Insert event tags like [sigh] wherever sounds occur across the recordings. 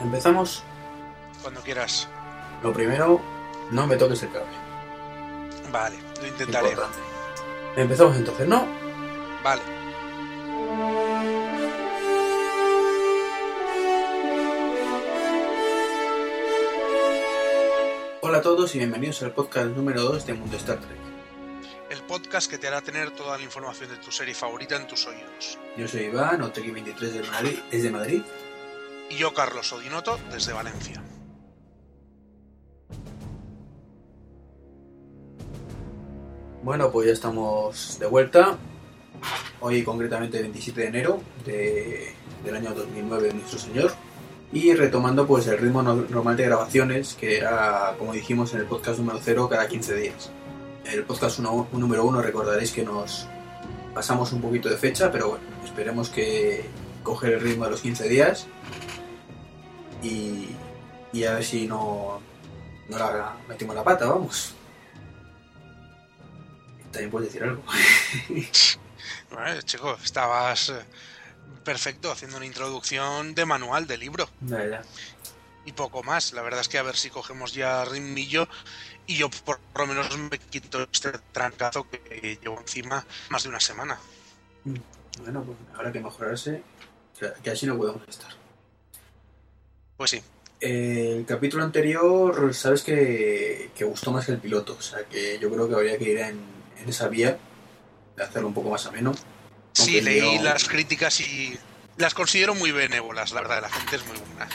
¿Empezamos? Cuando quieras. Lo primero, no me toques el cable. Vale, lo intentaré. Importante. Empezamos entonces, ¿no? Vale. Hola a todos y bienvenidos al podcast número 2 de Mundo Star Trek. El podcast que te hará tener toda la información de tu serie favorita en tus oídos. Yo soy Iván, Oteki23 de Madrid, desde Madrid. Yo, Carlos Odinoto, desde Valencia. Bueno, pues ya estamos de vuelta. Hoy concretamente 27 de enero de- del año 2009 de nuestro Señor. Y retomando pues el ritmo no- normal de grabaciones, que era, como dijimos en el podcast número 0, cada 15 días. El podcast número 1 recordaréis que nos pasamos un poquito de fecha, pero bueno, esperemos que coger el ritmo de los 15 días y, y a ver si no, no la metimos la pata, vamos. También puedes decir algo. [laughs] Bueno, chico, estabas eh, perfecto haciendo una introducción de manual de libro. Ya. Y poco más. La verdad es que a ver si cogemos ya ritmillo y yo por lo menos me quito este trancazo que llevo encima más de una semana. Bueno, pues habrá que mejorarse, que así no podemos estar. Pues sí. El capítulo anterior, sabes que, que gustó más que el piloto, o sea que yo creo que habría que ir en, en esa vía de hacerlo un poco más ameno. Sí, leí yo- las críticas y las considero muy benévolas, la verdad, la gente es muy buena.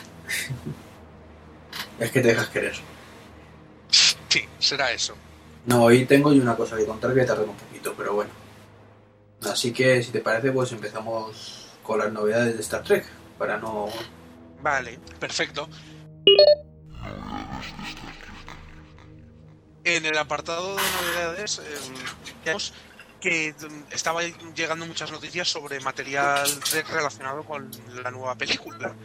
Es que te dejas querer. Sí, será eso. No, hoy tengo yo una cosa que contar que tarda un poquito, pero bueno. Así que si te parece, pues empezamos con las novedades de Star Trek, para no... Vale, perfecto. En el apartado de novedades, vemos que mm, estaba llegando muchas noticias sobre material relacionado con la nueva película.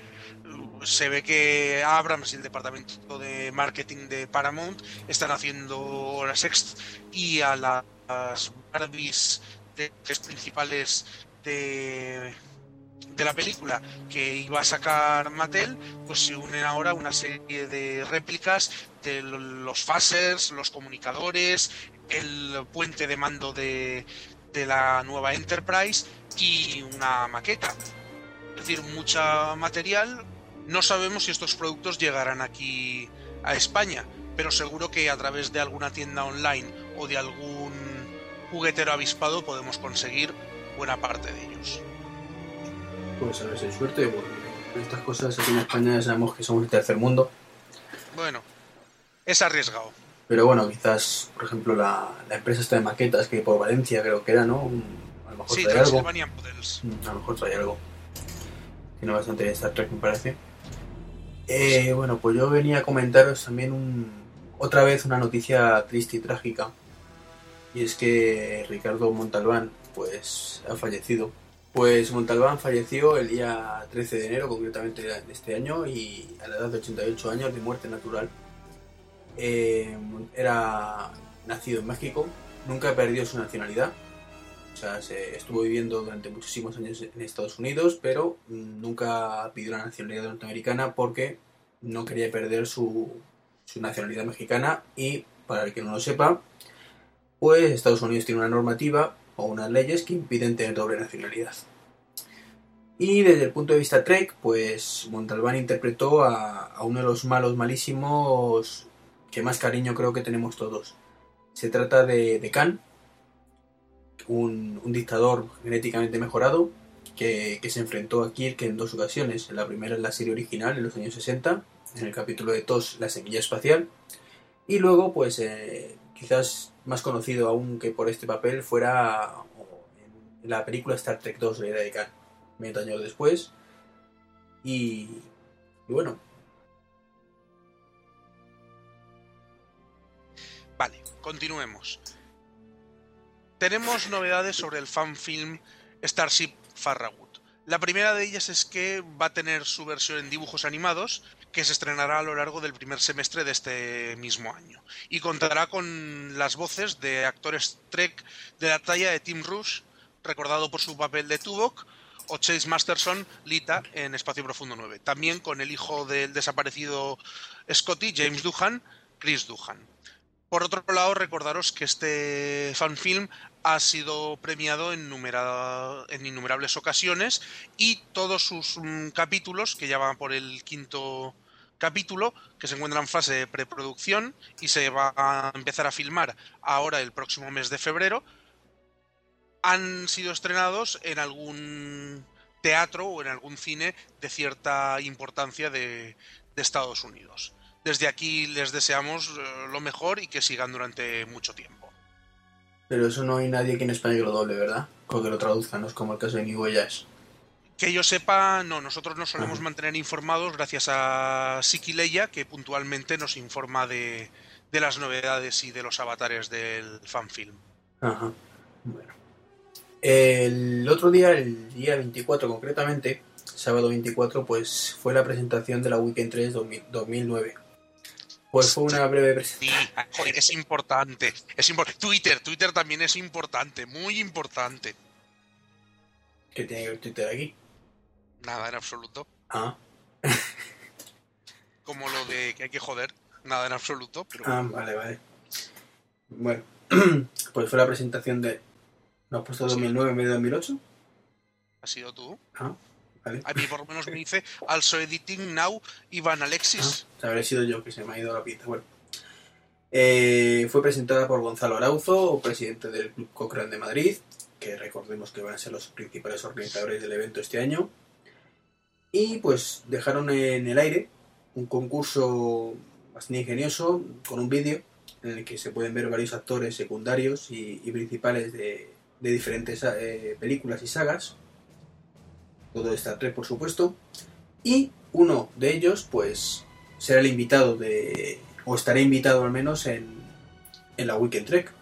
Se ve que Abrams y el departamento de marketing de Paramount están haciendo horas extra y a las Barbies de- principales de, de la película que iba a sacar Mattel, pues se unen ahora una serie de réplicas de lo- los phasers, los comunicadores, el puente de mando de, de la nueva Enterprise y una maqueta. Es decir, mucha material. No sabemos si estos productos llegarán aquí a España, pero seguro que a través de alguna tienda online o de algún juguetero avispado podemos conseguir buena parte de ellos. Pues a ver si hay suerte, porque estas cosas aquí en España ya sabemos que somos el tercer mundo. Bueno, es arriesgado. Pero bueno, quizás, por ejemplo, la, la empresa está de maquetas que por Valencia creo que era, ¿no? A lo mejor Sí, trae algo. Mm, A lo mejor trae algo. Tiene bastante Star Trek, me parece. Eh, bueno, pues yo venía a comentaros también un, otra vez una noticia triste y trágica. Y es que Ricardo Montalbán, pues, ha fallecido. Pues Montalbán falleció el día 13 de enero, concretamente de este año, y a la edad de 88 años de muerte natural. Eh, era nacido en México, nunca perdió su nacionalidad. O sea, se estuvo viviendo durante muchísimos años en Estados Unidos, pero mm, nunca pidió la nacionalidad norteamericana porque no quería perder su, su nacionalidad mexicana. Y para el que no lo sepa, pues Estados Unidos tiene una normativa o unas leyes que impiden tener doble nacionalidad. Y desde el punto de vista Trek, pues Montalbán interpretó a, a uno de los malos malísimos que más cariño creo que tenemos todos. Se trata de, de Khan, un, un dictador genéticamente mejorado que, que se enfrentó a Kirk en dos ocasiones. La primera en la serie original, en los años 60, en el capítulo de TOS, la semilla espacial. Y luego, pues, eh, quizás más conocido aún que por este papel fuera en la película Star Trek 2, la era de Khan, 20 años después. Y, y bueno, Vale, continuemos. Tenemos novedades sobre el fanfilm Starship Farragut. La primera de ellas es que va a tener su versión en dibujos animados, que se estrenará a lo largo del primer semestre de este mismo año. Y contará con las voces de actores Trek de la talla de Tim Rush, recordado por su papel de Tuvok, o Chase Masterson, Lita, en Espacio Profundo 9. También con el hijo del desaparecido Scotty, James Doohan, Chris Doohan. Por otro lado, recordaros que este fanfilm ha sido premiado en, en innumerables ocasiones y todos sus mm, capítulos, que ya van por el quinto capítulo, que se encuentra en fase de preproducción y se va a empezar a filmar ahora el próximo mes de febrero, han sido estrenados en algún teatro o en algún cine de cierta importancia de, Estados Unidos. Desde aquí les deseamos eh, lo mejor y que sigan durante mucho tiempo. Pero eso no hay nadie que en España lo doble, ¿verdad? O que lo traduzca, no es como el caso de New Que yo sepa, no, nosotros nos solemos mantener informados gracias a Siki Leia, que puntualmente nos informa de, de las novedades y de los avatares del fanfilm. Ajá, bueno. El otro día, el día 24 concretamente, sábado 24, pues fue la presentación de la Weekend 3 2009. Pues fue una breve presentación. Sí, es importante. Es Twitter, Twitter también es importante, muy importante. ¿Qué tiene que ver Twitter aquí? Nada en absoluto. Ah. [laughs] Como lo de que hay que joder, nada en absoluto. Ah, vale, vale. Bueno, [clears throat] pues fue la presentación de ¿No has puesto 2009 en vez de 2008? ¿Ha sido tú? Ah, vale. A mí por lo menos me dice Also Editing Now Iván Alexis. Ah, habré sido yo que se me ha ido la pinta. Bueno. Eh, fue presentada por Gonzalo Arauzo, presidente del Club Cochrane de Madrid, que recordemos que van a ser los principales organizadores del evento este año. Y pues dejaron en el aire un concurso bastante ingenioso con un vídeo en el que se pueden ver varios actores secundarios y principales de, de diferentes eh, películas y sagas. Todo Star Trek, por supuesto. Y uno de ellos, pues, será el invitado de. o estará invitado al menos en, en la Weekend Trek.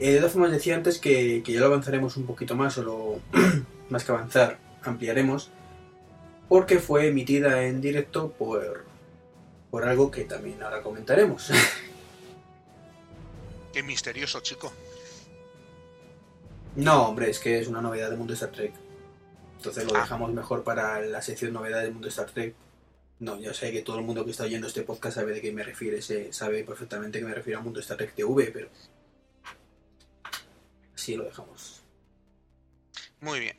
Eh, de todas formas, decía antes que, que, ya lo avanzaremos un poquito más, o lo. [clears throat] más que avanzar, ampliaremos. Porque fue emitida en directo por. por algo que también ahora comentaremos. [laughs] Qué misterioso, chico. No, hombre, es que es una novedad del mundo de Star Trek. Entonces lo ah. dejamos mejor para la sección novedad del mundo de Star Trek. No, yo sé que todo el mundo que está oyendo este podcast sabe de qué me refiere, sabe perfectamente que me refiero al mundo de Star Trek TV, pero así lo dejamos. Muy bien.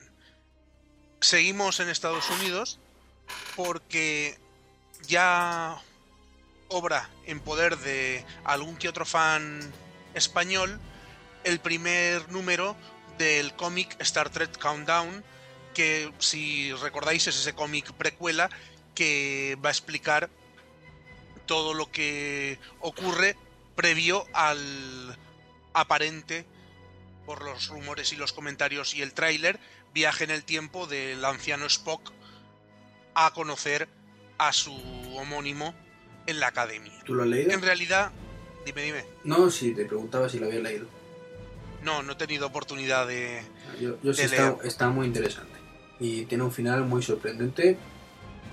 Seguimos en Estados Unidos porque ya obra en poder de algún que otro fan español el primer número del cómic Star Trek Countdown, que si recordáis es ese cómic precuela que va a explicar todo lo que ocurre previo al aparente, por los rumores y los comentarios y el tráiler, viaje en el tiempo del anciano Spock a conocer a su homónimo en la academia. ¿Tú lo has leído? En realidad, dime, dime. No, sí, te preguntaba si lo había leído. No, no he tenido oportunidad de. Yo, sí Está, muy interesante. Y tiene un final muy sorprendente.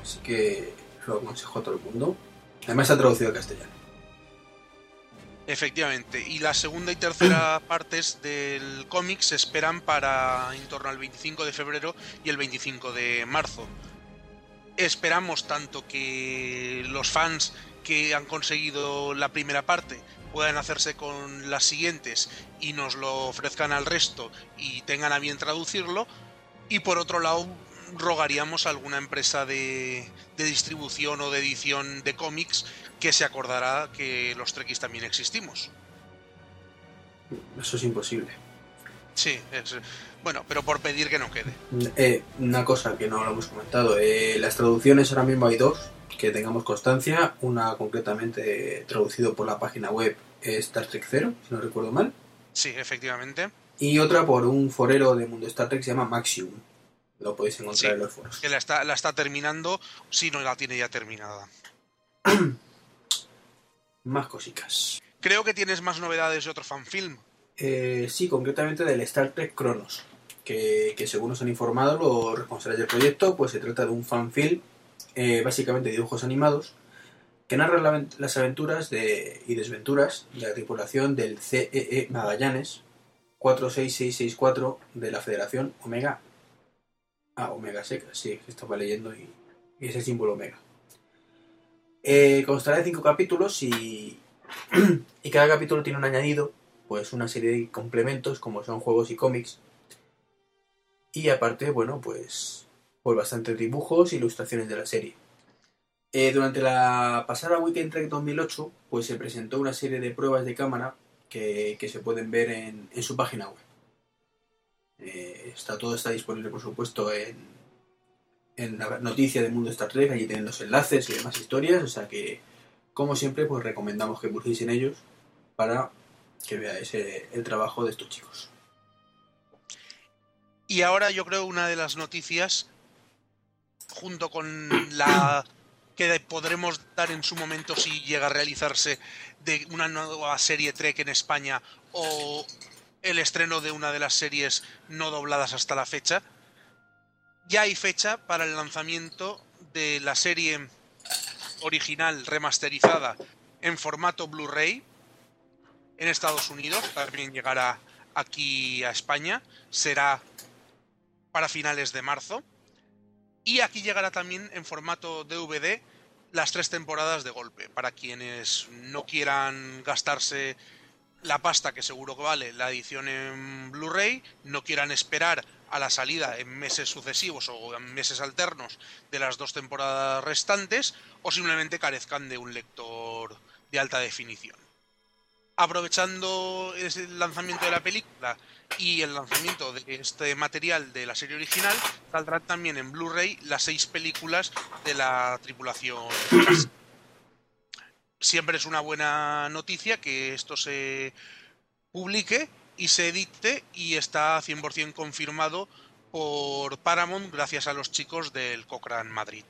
Así que lo aconsejo a todo el mundo. Además está traducido al castellano. Efectivamente. Y la segunda y tercera [clears throat] partes del cómic se esperan para en torno al 25 de febrero y el 25 de marzo. Esperamos tanto que los fans que han conseguido la primera parte puedan hacerse con las siguientes y nos lo ofrezcan al resto y tengan a bien traducirlo. Y por otro lado, rogaríamos a alguna empresa de, distribución o de edición de cómics que se acordará que los Trekkies también existimos. Eso es imposible. Sí, bueno, pero por pedir que no quede. Eh, una cosa que no lo hemos comentado, eh, las traducciones ahora mismo hay dos, que tengamos constancia, una concretamente traducido por la página web Star Trek Zero, si no recuerdo mal. Sí, efectivamente. Y otra por un forero de mundo Star Trek que se llama Maximum. Lo podéis encontrar en los foros. Que la está, la está terminando, si no la tiene ya terminada. [clears throat] más cositas. Creo que tienes más novedades de otro fanfilm. Eh, sí, concretamente del Star Trek Cronos. Que, según nos han informado los responsables del proyecto, pues se trata de un fanfilm, eh, básicamente de dibujos animados, que narra las aventuras y desventuras de la tripulación del CEE e Magallanes 46664 de la Federación Omega Ah, Omega Seca, sí, estaba leyendo y, y es el símbolo Omega. Eh, constará de cinco capítulos y, [clears throat] y cada capítulo tiene un añadido, pues una serie de complementos como son juegos y cómics. Y aparte, bueno, pues, pues bastantes dibujos e ilustraciones de la serie. Eh, durante la pasada Weekend Trek 2008, pues se presentó una serie de pruebas de cámara que, que se pueden ver en, en su página web. Eh, está, todo está disponible, por supuesto, en, en la noticia del mundo Star Trek. Allí tienen los enlaces y demás historias. O sea que, como siempre, pues recomendamos que busquéis en ellos para que veáis eh, el trabajo de estos chicos. Y ahora yo creo una de las noticias, junto con la que podremos dar en su momento si llega a realizarse de una nueva serie Trek en España o el estreno de una de las series no dobladas hasta la fecha, ya hay fecha para el lanzamiento de la serie original remasterizada en formato Blu-ray en Estados Unidos, también llegará aquí a España, será para finales de marzo. Y aquí llegará también en formato DVD las tres temporadas de golpe, para quienes no quieran gastarse la pasta que seguro que vale la edición en Blu-ray, no quieran esperar a la salida en meses sucesivos o en meses alternos de las dos temporadas restantes, o simplemente carezcan de un lector de alta definición. Aprovechando el lanzamiento de la película y el lanzamiento de este material de la serie original, saldrán también en Blu-ray las seis películas de la tripulación. [clears throat] Siempre es una buena noticia que esto se publique y se edite y está 100% confirmado por Paramount gracias a los chicos del Cochrane Madrid.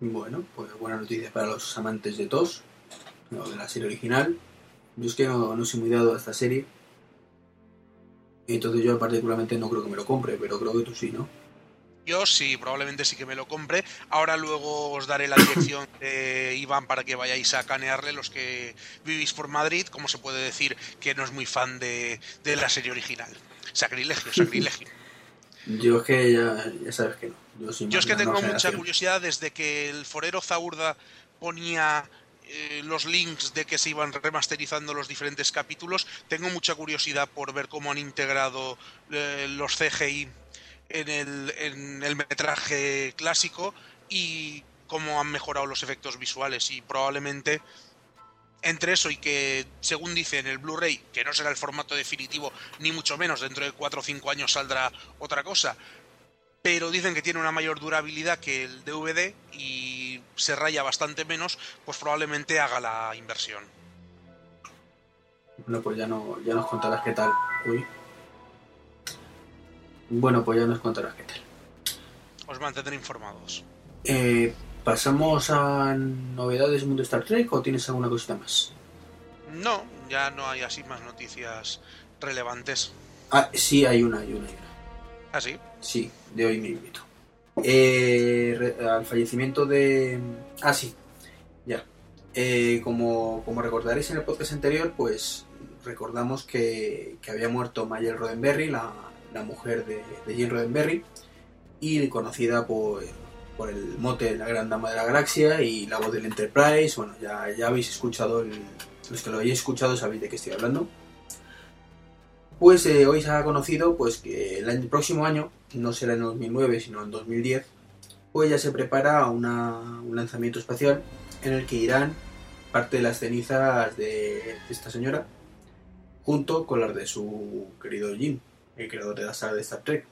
Bueno, pues buena noticia para los amantes de TOS, de la serie original. Yo es que no, no soy muy dado a esta serie. Entonces yo particularmente no creo que me lo compre, pero creo que tú sí, ¿no? Yo sí, probablemente sí que me lo compre. Ahora luego os daré la dirección [coughs] de Iván para que vayáis a canearle los que vivís por Madrid, como se puede decir que no es muy fan de, de la serie original. Sacrilegio, sacrilegio. [laughs] Yo es que ya, ya sabes que no. Yo, es que tengo mucha curiosidad desde que el forero Zaurda ponía eh, los links de que se iban remasterizando los diferentes capítulos. Tengo mucha curiosidad por ver cómo han integrado eh, los CGI en el, en el metraje clásico y cómo han mejorado los efectos visuales y probablemente entre eso y que, según dice en el Blu-ray, que no será el formato definitivo, ni mucho menos, dentro de 4 o 5 años saldrá otra cosa, pero dicen que tiene una mayor durabilidad que el DVD y se raya bastante menos, pues probablemente haga la inversión. Bueno, pues ya, no, ya nos contarás qué tal. Uy. Bueno, pues ya nos contarás qué tal. Os mantendré informados. Eh, ¿Pasamos a novedades del mundo Star Trek o tienes alguna cosita más? No, ya no hay así más noticias relevantes. Ah, sí, hay una, hay una, hay una. Así. Sí, de hoy me invito. Eh, al fallecimiento de... Ah, sí, ya. Eh, como, como recordaréis en el podcast anterior, pues recordamos que, que había muerto Mayel Roddenberry, la, la mujer de, de Jane Roddenberry, y conocida por, por el mote de la Gran Dama de la Galaxia y la voz del Enterprise. Bueno, ya, ya habéis escuchado, el- los que lo hayáis escuchado sabéis de qué estoy hablando. Pues eh, hoy se ha conocido pues, que el próximo año, no será en 2009 sino en 2010, pues ya se prepara un lanzamiento espacial en el que irán parte de las cenizas de, esta señora junto con las de su querido Jim, el creador de la saga de Star Trek.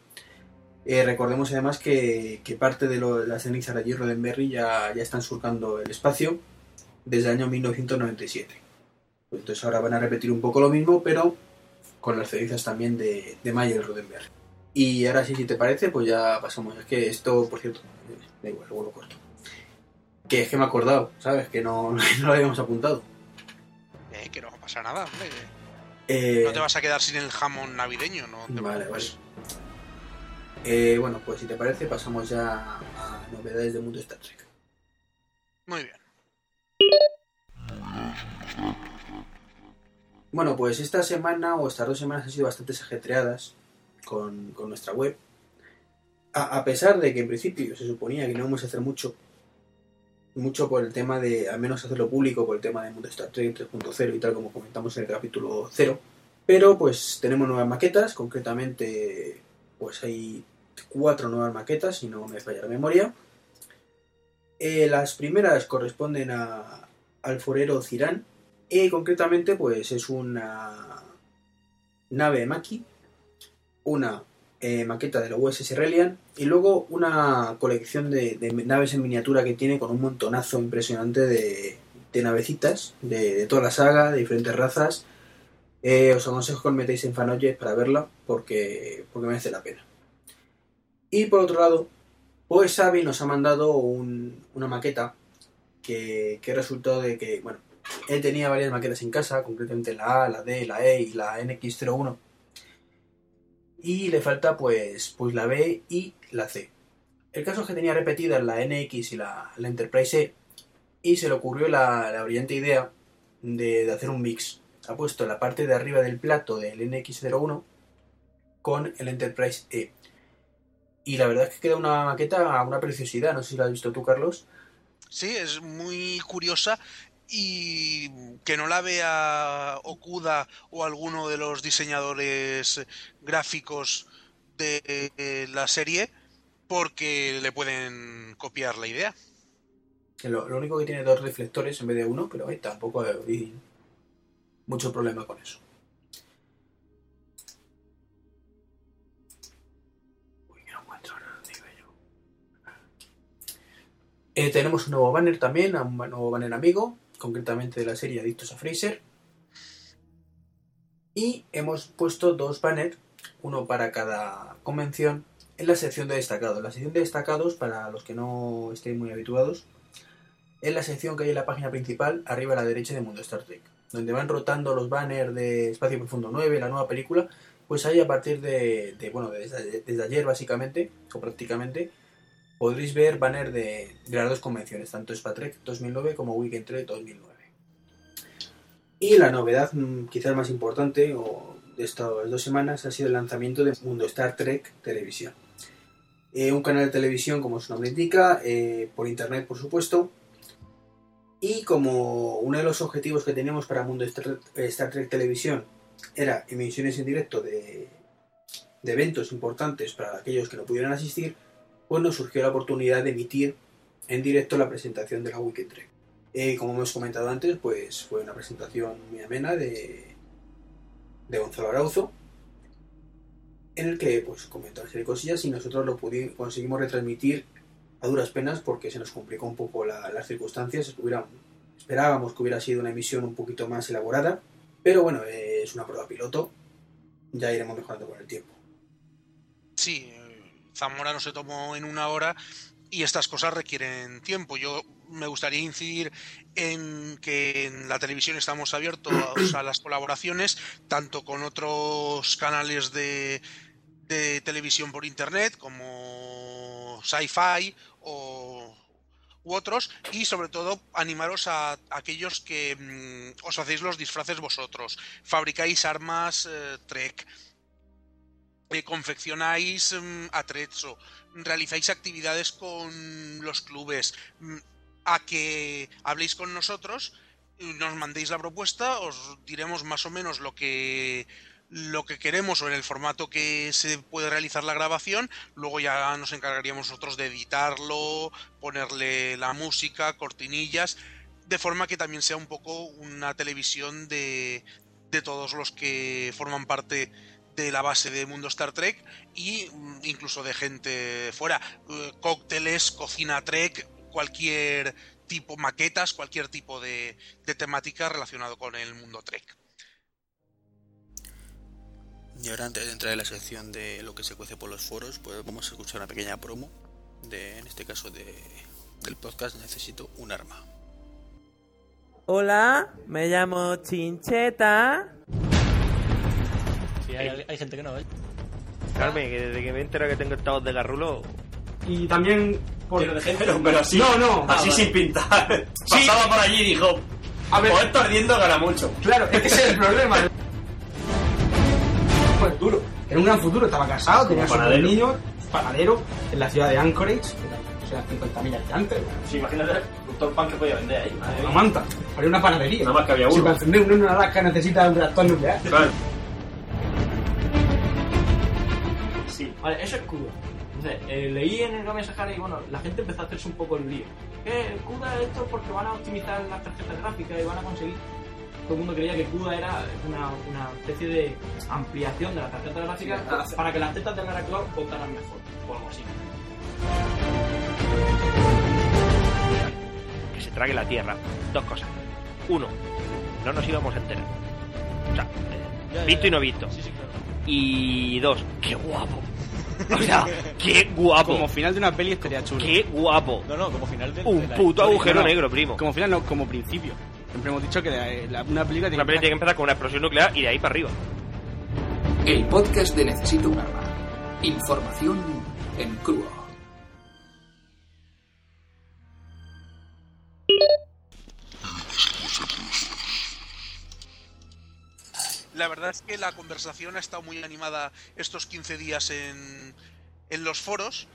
Eh, recordemos además que, que parte de, las cenizas de Jim Roddenberry ya, ya están surcando el espacio desde el año 1997. Pues entonces ahora van a repetir un poco lo mismo, pero con las cenizas también de, de Mayer Roddenberry. Y ahora sí, si te parece, pues ya pasamos. Es que esto, por cierto, da igual, luego lo corto. Que es que me he acordado, ¿sabes? Que no, [laughs] no lo habíamos apuntado. Eh, que no va a pasar nada, hombre. Eh, No te vas a quedar sin el jamón navideño, no te Vale, preocupes. eh, bueno, pues si te parece, pasamos ya a novedades del mundo Star Trek. Muy bien. Bueno, pues esta semana o estas dos semanas han sido bastante ajetreadas con, con nuestra web. A, pesar de que en principio se suponía que no íbamos a hacer mucho, mucho por el tema de, al menos hacerlo público, por el tema de Mundo Star Trek 3.0 y tal, como comentamos en el capítulo 0. Pero pues tenemos nuevas maquetas, concretamente pues hay cuatro nuevas maquetas, si no me falla la memoria. Eh, las primeras corresponden a, al forero Cirán, y concretamente pues es una nave Maki, una eh, maqueta de la USS Relian y luego una colección de, de naves en miniatura que tiene con un montonazo impresionante de, de navecitas de, de toda la saga, de diferentes razas. Eh, os aconsejo que os metéis en Fanoyes para verla porque, porque merece la pena. Y por otro lado, pues Xavi nos ha mandado un- una maqueta que, que resultado de que, bueno, él tenía varias maquetas en casa, concretamente la A, la D, la E y la NX01. Y le falta pues, pues la B y la C. El caso es que tenía repetidas la NX y la, Enterprise E y se le ocurrió la, la brillante idea de, de hacer un mix. Ha puesto la parte de arriba del plato del NX01 con el Enterprise E. Y la verdad es que queda una maqueta, una preciosidad. No sé si la has visto tú, Carlos. Sí, es muy curiosa y que no la vea Okuda o alguno de los diseñadores gráficos de la serie porque le pueden copiar la idea. Lo, único que tiene dos reflectores en vez de uno, pero eh, tampoco hay mucho problema con eso. Eh, tenemos un nuevo banner también, un nuevo banner amigo, concretamente de la serie Adictos a Fraser. Y hemos puesto dos banners, uno para cada convención, en la sección de destacados. La sección de destacados, para los que no estén muy habituados, es la sección que hay en la página principal, arriba a la derecha de Mundo Star Trek, donde van rotando los banners de Espacio Profundo 9, la nueva película, pues ahí a partir de, bueno, desde, desde ayer básicamente, o prácticamente, podréis ver banner de, de las dos convenciones, tanto Spatrek 2009 como Weekend Trek 2009. Y la novedad mm, quizás más importante o de estas dos semanas ha sido el lanzamiento de Mundo Star Trek Televisión. Eh, un canal de televisión, como su nombre indica, eh, por internet por supuesto. Y como uno de los objetivos que teníamos para Mundo Star, Star Trek Televisión era emisiones en directo de, de eventos importantes para aquellos que no pudieran asistir, pues nos surgió la oportunidad de emitir en directo la presentación de la Weekend Trek. Eh, como hemos comentado antes, pues fue una presentación muy amena de, de Gonzalo Arauzo, en el que pues comentó una serie de cosillas y nosotros lo conseguimos retransmitir a duras penas porque se nos complicó un poco la, las circunstancias. Esperábamos que hubiera sido una emisión un poquito más elaborada, pero bueno, es una prueba piloto, ya iremos mejorando con el tiempo. Sí, Zamora no se tomó en una hora y estas cosas requieren tiempo. Yo me gustaría incidir en que en la televisión estamos abiertos a las colaboraciones, tanto con otros canales de, de televisión por internet como Sci-Fi o u otros y sobre todo animaros a, aquellos que mmm, os hacéis los disfraces vosotros, fabricáis armas eh, Trek, eh, confeccionáis um, atrezzo, realizáis actividades con los clubes, mm, a que habléis con nosotros, nos mandéis la propuesta, os diremos más o menos lo que lo que queremos o en el formato que se puede realizar la grabación, luego ya nos encargaríamos nosotros de editarlo, ponerle la música, cortinillas, de forma que también sea un poco una televisión de, de todos los que forman parte de la base de Mundo Star Trek y incluso de gente fuera, eh, cócteles, cocina Trek, cualquier tipo, maquetas, cualquier tipo de, de temática relacionado con el mundo Trek. Y ahora antes de entrar en la sección de lo que se cuece por los foros, pues vamos a escuchar una pequeña promo de, en este caso de, del podcast Necesito un arma. Hola, me llamo Chincheta. Hay, hay gente que no, ¿eh? Carmen, que desde que me entero que tengo estados de garrulo. Y también por... Pero, pero, pero así, No, no. así Ah, sin pintar. Sí. Pasaba por allí y dijo, A ver, o esto ardiendo gana mucho. claro, es que ese es el problema. [laughs] Pues duro. Era un gran futuro, estaba casado, tenía sus niños, panadero, en la ciudad de Anchorage, o sea, 50 millas de antes. Sí, imagínate todo el pan que podía vender ahí. madre Una manta, haría una panadería. Nada más que había Si uno. para encender uno en Alaska necesita un reactor nuclear. Claro. Vale, eso es CUDA. Entonces, eh, leí en el Game Sahara y bueno, la gente empezó a hacerse un poco el lío. ¿Qué? CUDA esto es porque van a optimizar las tarjetas gráficas y van a conseguir. Todo el mundo creía que CUDA era una, una especie de ampliación de la tarjeta gráfica para que las tetas de Lara Croft contaran mejor o algo así. Que se trague la tierra. Dos cosas. Uno, no nos íbamos a enterar. O sea, eh, visto y no visto. Sí, sí, claro. Y dos, qué guapo. O sea, qué guapo. Como final de una peli estaría chulo. Qué guapo. No, no, como final de. Un de la puto historia. agujero No, no, negro, primo. Como final, no, como principio. Siempre hemos dicho que la- la- una película tiene Una peli tiene que empezar con una explosión nuclear y de ahí para arriba. El podcast de Necesito un arma. Información en crudo. La verdad es que la conversación ha estado muy animada estos 15 días en, en los foros.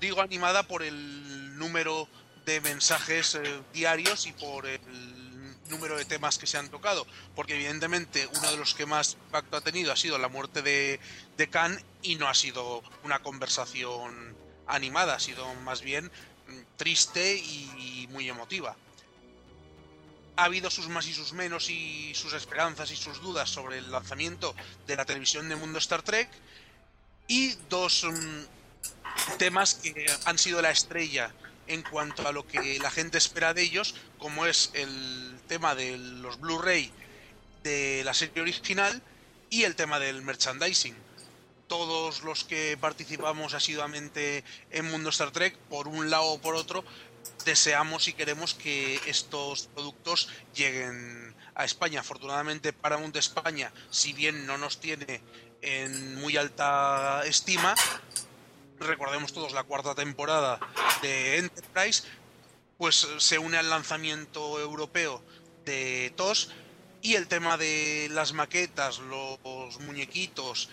Digo animada por el número de mensajes eh, diarios y por el número de temas que se han tocado. Porque evidentemente uno de los que más impacto ha tenido ha sido la muerte de, de Khan y no ha sido una conversación animada, ha sido más bien mm, triste y muy emotiva ha habido sus más y sus menos y sus esperanzas y sus dudas sobre el lanzamiento de la televisión de Mundo Star Trek y dos mm, temas que han sido la estrella en cuanto a lo que la gente espera de ellos, como es el tema de los Blu-ray de la serie original y el tema del merchandising. Todos los que participamos asiduamente en Mundo Star Trek, por un lado o por otro, deseamos y queremos que estos productos lleguen a España. Afortunadamente Paramount España, si bien no nos tiene en muy alta estima, recordemos todos la cuarta temporada de Enterprise, pues se une al lanzamiento europeo de TOS y el tema de las maquetas, los muñequitos,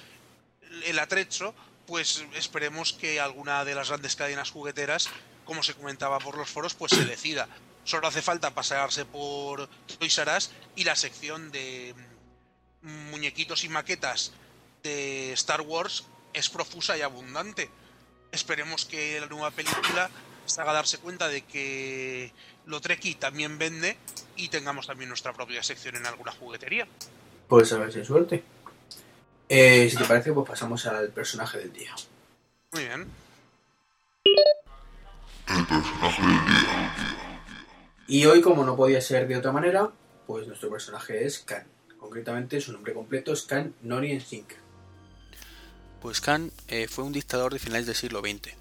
el atrecho, pues esperemos que alguna de las grandes cadenas jugueteras como se comentaba por los foros, pues se decida. Solo hace falta pasearse por Toys R Us y la sección de mm, muñequitos y maquetas de Star Wars es profusa y abundante. Esperemos que la nueva película se haga darse cuenta de que lo Treki también vende y tengamos también nuestra propia sección en alguna juguetería. Pues a ver si hay suerte. Eh, si te parece, pues pasamos al personaje del día. Muy bien. Y hoy, como no podía ser de otra manera, pues nuestro personaje es Khan. Concretamente, su nombre completo es Khan Norien Singh. Pues Khan eh, fue un dictador de finales del siglo XX.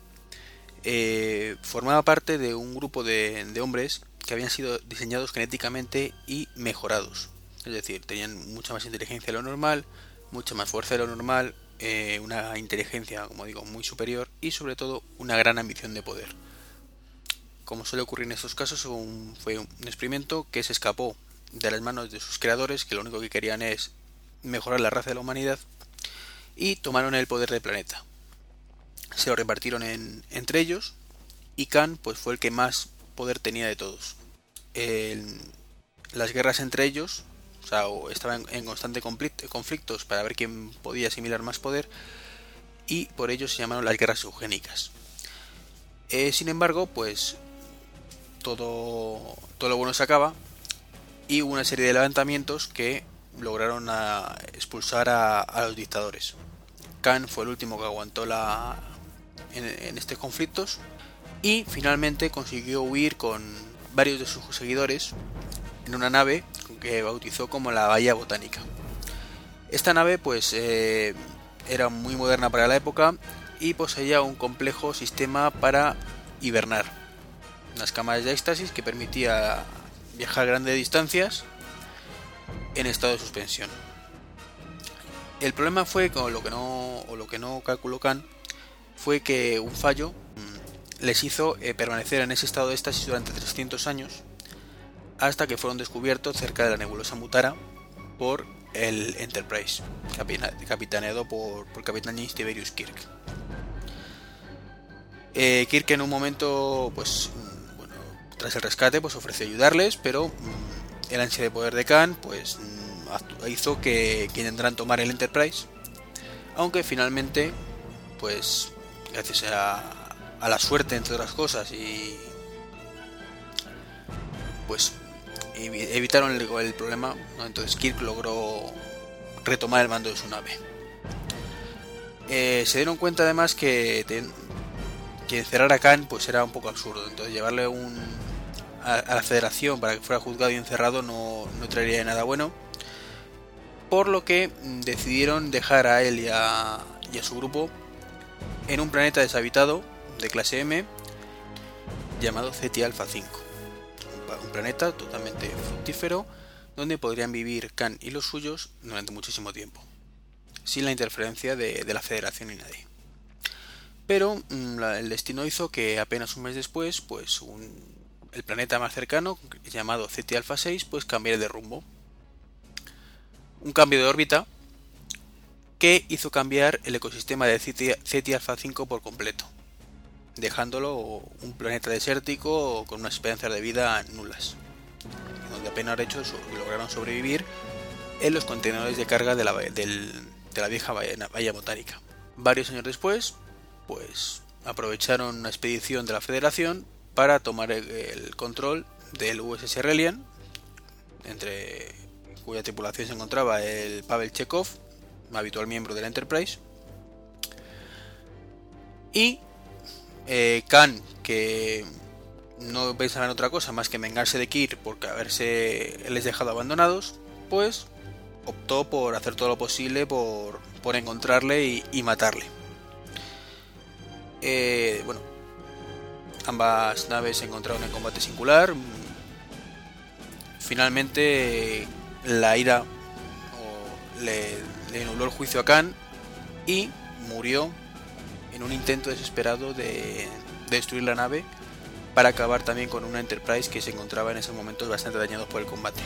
Eh, formaba parte de un grupo de, de hombres que habían sido diseñados genéticamente y mejorados. Es decir, tenían mucha más inteligencia de lo normal, mucha más fuerza de lo normal, eh, una inteligencia, como digo, muy superior y sobre todo una gran ambición de poder. Como suele ocurrir en estos casos, fue un experimento que se escapó de las manos de sus creadores, que lo único que querían es mejorar la raza de la humanidad, y tomaron el poder del planeta. Se lo repartieron en- entre ellos, y Khan pues, fue el que más poder tenía de todos. Las guerras entre ellos, o sea, estaban en constante conflict- conflictos para ver quién podía asimilar más poder, y por ello se llamaron las guerras eugénicas. Eh, sin embargo, pues todo, lo bueno se acaba y una serie de levantamientos que lograron a- expulsar a, a los dictadores. Khan fue el último que aguantó la, en, en estos conflictos y finalmente consiguió huir con varios de sus seguidores en una nave que bautizó como la Bahía Botánica. Esta nave pues eh, era muy moderna para la época y poseía un complejo sistema para hibernar. Unas cámaras de éxtasis que permitía viajar grandes distancias en estado de suspensión. El problema fue con lo que no o lo que no calculó Khan fue que un fallo mm, les hizo eh, permanecer en ese estado de éxtasis durante 300 años hasta que fueron descubiertos cerca de la nebulosa Mutara por el Enterprise, capitaneado por, por capitán James Tiberius Kirk. Eh, Kirk en un momento, pues, tras el rescate, pues ofreció ayudarles, pero mm, el ansia de poder de Khan, pues, mm, hizo que, que intentaran tomar el Enterprise, aunque finalmente, pues, gracias a, a la suerte, entre otras cosas, y pues evi- evitaron el, problema, entonces Kirk logró retomar el mando de su nave. Eh, se dieron cuenta además que, que encerrar a Khan pues era un poco absurdo, entonces llevarle un, a, la federación para que fuera juzgado y encerrado no, no traería nada bueno, por lo que mm, decidieron dejar a él y a, y su grupo en un planeta deshabitado de clase M llamado Ceti Alpha 5 un planeta totalmente fructífero donde podrían vivir Khan y los suyos durante muchísimo tiempo, sin la interferencia de, de la Federación ni nadie. Pero mm, el destino hizo que apenas un mes después, pues un- el planeta más cercano, llamado Ceti Alpha 6, pues cambiara de rumbo. Un cambio de órbita que hizo cambiar el ecosistema de Ceti Alpha 5 por completo dejándolo un planeta desértico con unas esperanzas de vida nulas, donde apenas hecho so- lograron sobrevivir en los contenedores de carga de la, vieja bahía botánica. Varios años después, pues aprovecharon una expedición de la Federación para tomar el, control del USS Relian, entre cuya tripulación se encontraba el Pavel Chekhov, habitual miembro de la Enterprise, y eh, Khan, que no pensaba en otra cosa más que vengarse de Kir por haberse les dejado abandonados, pues optó por hacer todo lo posible por, por encontrarle y matarle. Eh, bueno, ambas naves se encontraron en combate singular. Finalmente, la ira le, le nubló el juicio a Khan y murió en un intento desesperado de, de destruir la nave para acabar también con una Enterprise que se encontraba en esos momentos bastante dañados por el combate.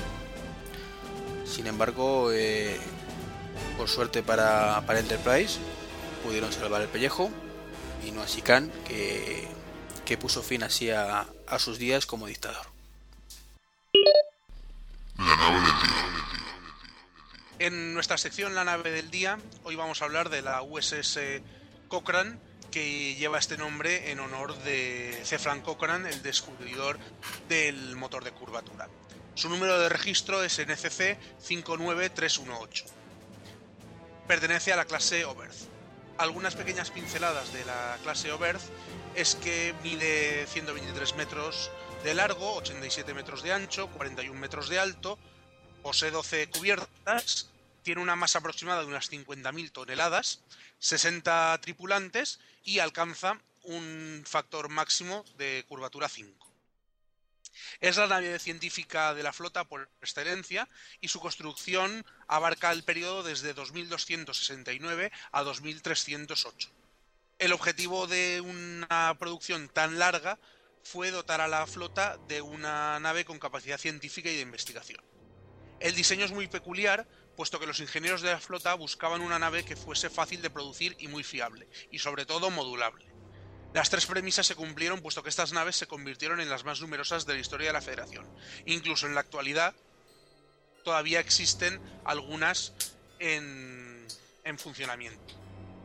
Sin embargo, eh, por suerte para, para Enterprise, pudieron salvar el pellejo y no así Khan, que, que puso fin así a, a sus días como dictador. En nuestra sección La nave del día, hoy vamos a hablar de la USS Cochrane, que lleva este nombre en honor de C. Frank Cochrane, el descubridor del motor de curvatura. Su número de registro es NCC 59318. Pertenece a la clase Oberth. Algunas pequeñas pinceladas de la clase Oberth es que mide 123 metros de largo, 87 metros de ancho, 41 metros de alto, posee 12 cubiertas, tiene una masa aproximada de unas 50.000 toneladas, 60 tripulantes y alcanza un factor máximo de curvatura 5. Es la nave científica de la flota por excelencia y su construcción abarca el periodo desde 2269 a 2308. El objetivo de una producción tan larga fue dotar a la flota de una nave con capacidad científica y de investigación. El diseño es muy peculiar, puesto que los ingenieros de la flota buscaban una nave que fuese fácil de producir y muy fiable, y sobre todo modulable. Las tres premisas se cumplieron puesto que estas naves se convirtieron en las más numerosas de la historia de la Federación. Incluso en la actualidad todavía existen algunas en, en funcionamiento.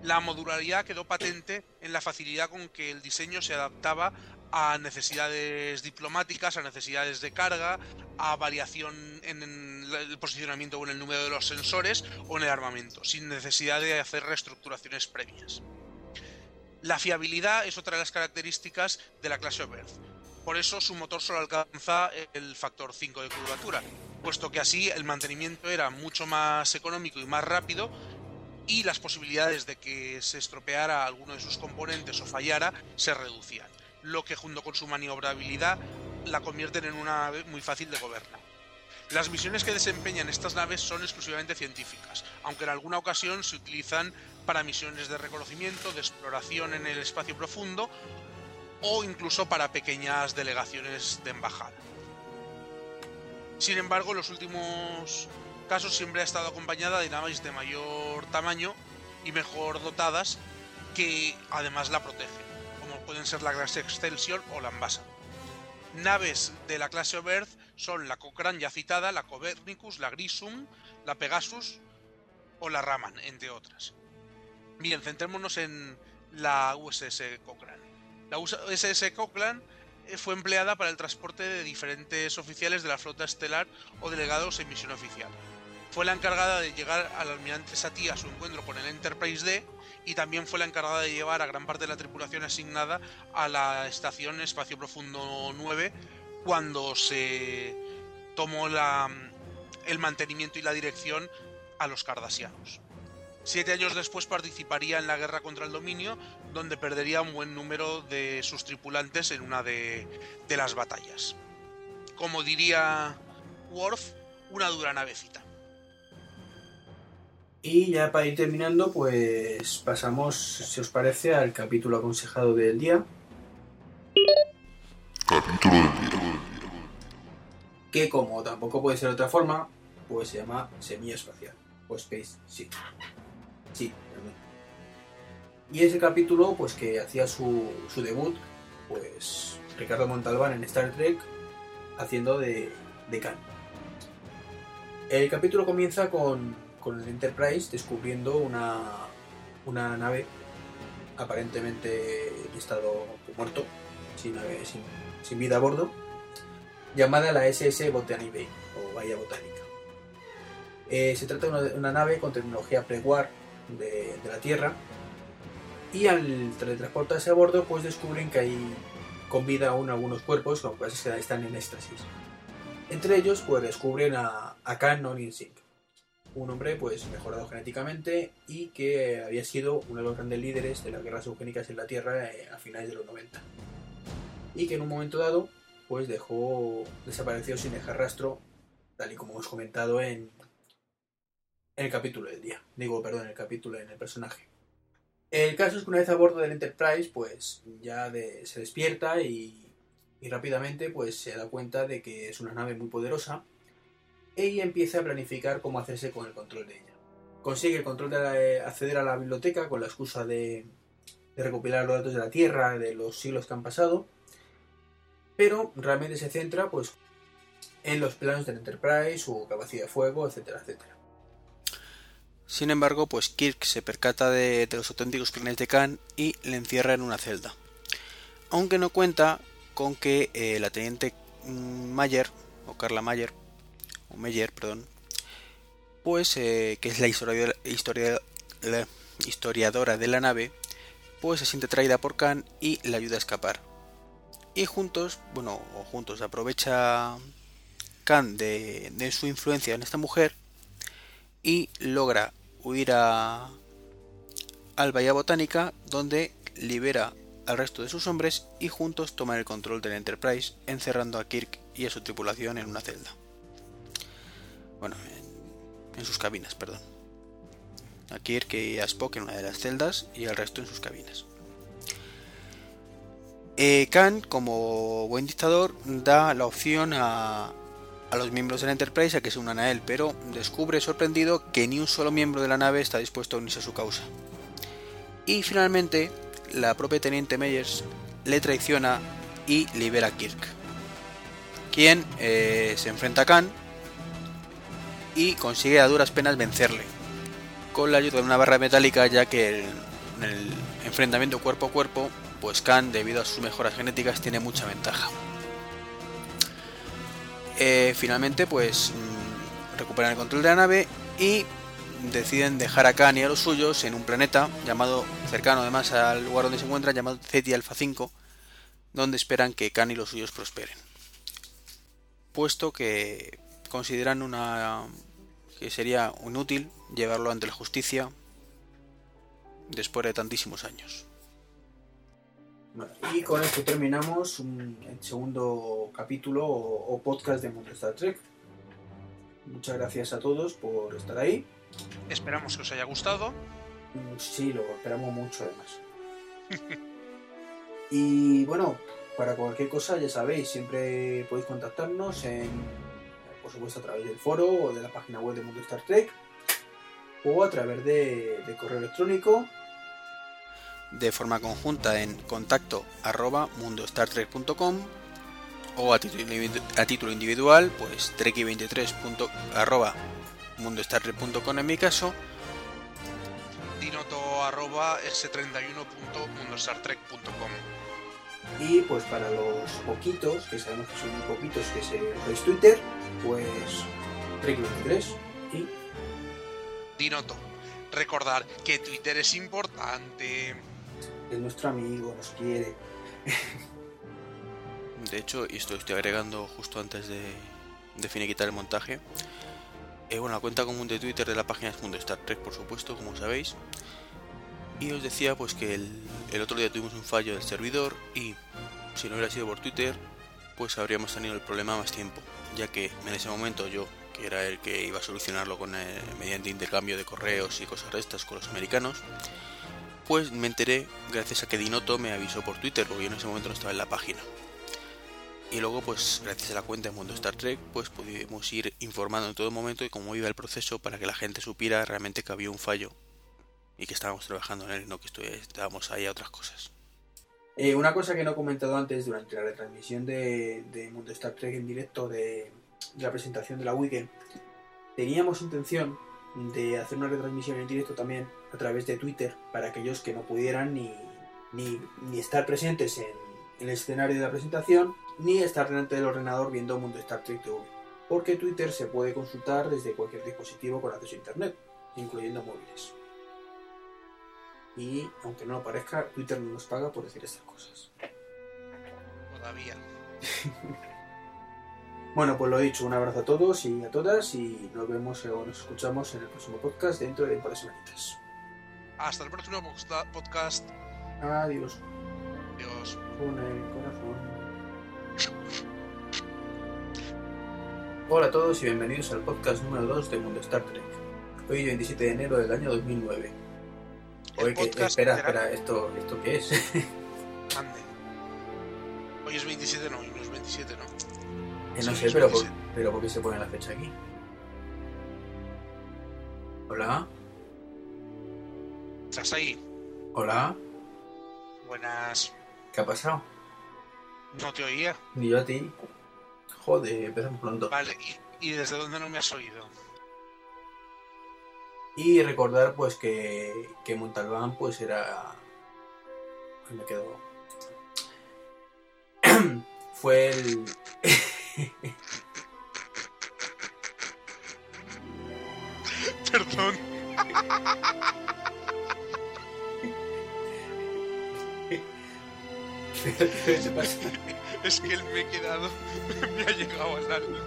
La modularidad quedó patente en la facilidad con que el diseño se adaptaba a necesidades diplomáticas, a necesidades de carga, a variación en el posicionamiento o en el número de los sensores o en el armamento, sin necesidad de hacer reestructuraciones previas. La fiabilidad es otra de las características de la clase Oberth. Por eso su motor solo alcanza el factor 5 de curvatura, puesto que así el mantenimiento era mucho más económico y más rápido y las posibilidades de que se estropeara alguno de sus componentes o fallara se reducían, lo que junto con su maniobrabilidad la convierten en una nave muy fácil de gobernar. Las misiones que desempeñan estas naves son exclusivamente científicas, aunque en alguna ocasión se utilizan para misiones de reconocimiento, de exploración en el espacio profundo o incluso para pequeñas delegaciones de embajada. Sin embargo, en los últimos casos siempre ha estado acompañada de naves de mayor tamaño y mejor dotadas que además la protegen, como pueden ser la clase Excelsior o la Ambassador. Naves de la clase Oberth son la Cochrane ya citada, la Copernicus, la Grisum, la Pegasus o la Raman, entre otras. Bien, centrémonos en la USS Cochrane. La USS Cochrane eh, fue empleada para el transporte de diferentes oficiales de la flota estelar o delegados en misión oficial. Fue la encargada de llegar al almirante Satie a su encuentro con el Enterprise D y también fue la encargada de llevar a gran parte de la tripulación asignada a la estación Espacio Profundo 9 cuando se tomó el mantenimiento y la dirección a los cardasianos. Siete años después participaría en la guerra contra el dominio, donde perdería un buen número de sus tripulantes en una de, de las batallas. Como diría Worf, una dura navecita. Y ya para ir terminando, pues pasamos, si os parece, al capítulo aconsejado del día. Capítulo del día. Que como tampoco puede ser de otra forma, pues se llama Semilla Espacial. O Space, sí. Sí, también. Y ese capítulo, pues que hacía su, debut, pues Ricardo Montalbán en Star Trek, haciendo de, de Khan. El capítulo comienza con, con el Enterprise descubriendo una, una nave aparentemente en estado muerto, sin vida a bordo, llamada la SS Botany Bay o Bahía Botánica. Eh, se trata de una, una nave con tecnología pre-war de, de la Tierra y al teletransportarse a bordo pues descubren que hay con vida aún algunos cuerpos lo que pasa es que están en éxtasis. Entre ellos pues descubren a, a Khan Singh, un hombre pues mejorado genéticamente y que había sido uno de los grandes líderes de las guerras eugénicas en la Tierra eh, a finales de los 90 y que en un momento dado pues dejó desapareció sin dejar rastro tal y como hemos comentado en, en el capítulo del día digo perdón en el capítulo en el personaje el caso es que una vez a bordo del Enterprise pues ya de- se despierta y, y rápidamente pues se da cuenta de que es una nave muy poderosa y empieza a planificar cómo hacerse con el control de ella. Consigue el control de la- eh, acceder a la biblioteca con la excusa de, de recopilar los datos de la Tierra, de los siglos que han pasado, pero realmente se centra pues en los planos del Enterprise, su capacidad de fuego, etcétera, etcétera. Sin embargo, pues Kirk se percata de, los auténticos planes de Khan y le encierra en una celda. Aunque no cuenta con que eh, la teniente Mayer, o Carla Mayer, o Meyer, perdón, pues eh, que es la historiadora, de la nave, pues se siente traída por Khan y le ayuda a escapar. Y juntos, bueno, o juntos, aprovecha Khan de su influencia en esta mujer y logra huir a al Bahía Botánica donde libera al resto de sus hombres y juntos toman el control del Enterprise encerrando a Kirk y a su tripulación en una celda. Bueno, en, sus cabinas, perdón. A Kirk y a Spock en una de las celdas y al resto en sus cabinas. Eh, Khan, como buen dictador, da la opción a, a los miembros del Enterprise a que se unan a él, pero descubre sorprendido que ni un solo miembro de la nave está dispuesto a unirse a su causa. Y finalmente, la propia teniente Meyers le traiciona y libera a Kirk, quien eh, se enfrenta a Khan y consigue a duras penas vencerle, con la ayuda de una barra metálica, ya que el- en el enfrentamiento cuerpo a cuerpo, pues Khan, debido a sus mejoras genéticas, tiene mucha ventaja. Eh, finalmente, pues mm, recuperan el control de la nave y deciden dejar a Khan y a los suyos en un planeta llamado, cercano además al lugar donde se encuentra, llamado Ceti Alpha 5, donde esperan que Khan y los suyos prosperen. Puesto que consideran una que sería inútil llevarlo ante la justicia después de tantísimos años. Y con esto terminamos un- el segundo capítulo o, o podcast de Mundo Star Trek. Muchas gracias a todos por estar ahí. Esperamos que os haya gustado. Sí, lo esperamos mucho además. [laughs] Y bueno, para cualquier cosa ya sabéis, siempre podéis contactarnos en por supuesto a través del foro o de la página web de Mundo Star Trek o a través de, de correo electrónico de forma conjunta en contacto arroba mundostartrek.com o a título, a título individual pues treki23 punto- arroba mundostartrek.com en mi caso Dinoto arroba s31.mundostartrek.com. y pues para los poquitos, que sabemos que son muy poquitos que se usáis Twitter, pues Trek23 y Dinoto. Recordar que Twitter es importante. Es nuestro amigo, nos quiere. De hecho, y esto estoy agregando justo antes de, de finiquitar el montaje. Eh, bueno, la cuenta común de Twitter de la página es Mundo Star Trek, por supuesto, como sabéis. Y os decía pues que el, el otro día tuvimos un fallo del servidor y si no hubiera sido por Twitter, pues habríamos tenido el problema más tiempo, ya que en ese momento yo, que era el que iba a solucionarlo con eh, mediante intercambio de correos y cosas de estas con los americanos, pues me enteré gracias a que Dinoto me avisó por Twitter, porque yo en ese momento no estaba en la página. Y luego, pues gracias a la cuenta de Mundo Star Trek, pues pudimos ir informando en todo momento de cómo iba el proceso para que la gente supiera realmente que había un fallo y que estábamos trabajando en él, no que estábamos ahí a otras cosas. Eh, una cosa que no he comentado antes durante la retransmisión de, de Mundo Star Trek en directo de, de la presentación de la weekend, teníamos intención de hacer una retransmisión en directo también a través de Twitter para aquellos que no pudieran ni, ni, ni estar presentes en, en el escenario de la presentación ni estar delante del ordenador viendo Mundo Star Trek TV. Porque Twitter se puede consultar desde cualquier dispositivo con acceso a Internet, incluyendo móviles. Y aunque no lo parezca, Twitter no nos paga por decir estas cosas. Todavía. [laughs] Bueno, pues lo dicho, un abrazo a todos y a todas y nos vemos o nos escuchamos en el próximo podcast dentro de un par de semanitas. Hasta el próximo podcast. Adiós. Adiós. Con el corazón. Hola a todos y bienvenidos al podcast número 2 de Mundo Star Trek. Hoy 27 de enero del año 2009. El Oye, que, espera, espera, ¿esto, ¿esto qué es? [laughs] Ande. Hoy es 27, no, hoy no es 27, no. Eh, no Sí, sé, pero por, 27. pero ¿por qué se pone la fecha aquí? Hola, ¿Estás ahí? hola, Buenas. ¿qué ha pasado? No te oía. Ni yo a ti. Joder, empezamos pronto. Vale, ¿y, y desde dónde no me has oído? Y recordar pues que, que Montalbán pues era... Ay, me quedo... [clears throat] Fue el... [laughs] Perdón. [laughs] [laughs] Es que él me he quedado. [laughs] me ha llegado al alma.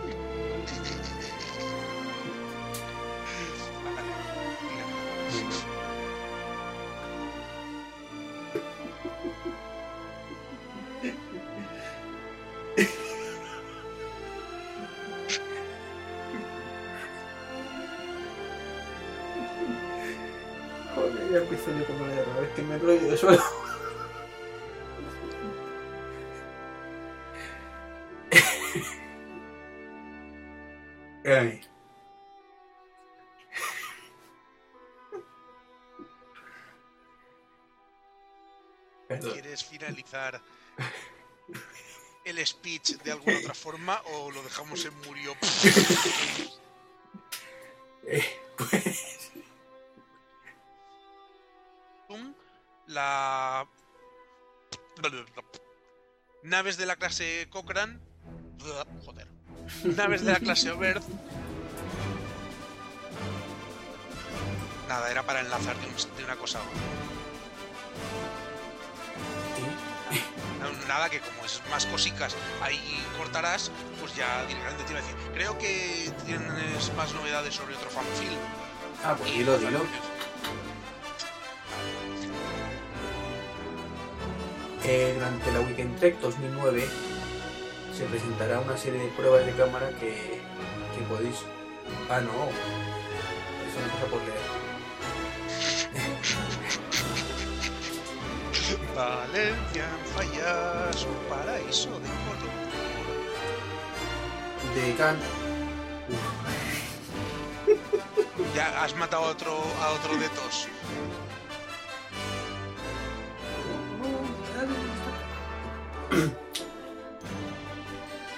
Joder, ya yo con la otra vez que me rollo de suelo. El speech de alguna otra forma o lo dejamos en murió? Eh, pues... La. Naves de la clase Cochrane. Joder. Naves de la clase Oberth. Nada, era para enlazar de, un- de una cosa a otra. Nada, que como es más cosicas, ahí cortarás, pues ya directamente te iba a decir. Creo que tienes más novedades sobre otro fanfilm. Ah, pues Y dilo, dilo. Eh, durante la Weekend Trek 2009 se presentará una serie de pruebas de cámara que, que podéis... Ah, no. Eso no pasa por leer. Valencia fallas, un paraíso de color. De Khan [laughs] Ya has matado a otro, a otro de tos.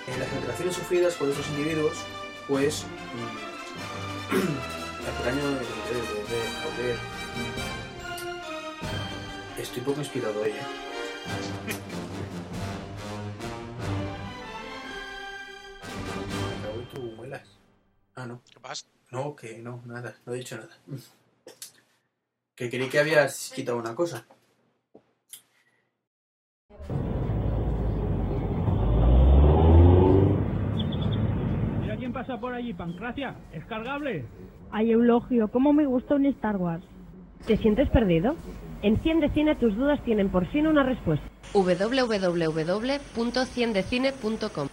En las alteraciones sufridas por estos individuos, pues. mm, [clears throat] el daño de, de, de- de- joder. Estoy poco inspirado hoy, eh. Me tu muelas. Ah, no. ¿Qué pasa? No, que no, nada, no he dicho nada. Que creí que habías quitado una cosa. Mira quién pasa por allí, Pancracia. ¿Es cargable? Ay, Eulogio, cómo me gusta un Star Wars. ¿Te sientes perdido? En Cien de Cine tus dudas tienen por fin una respuesta. www.ciendecine.com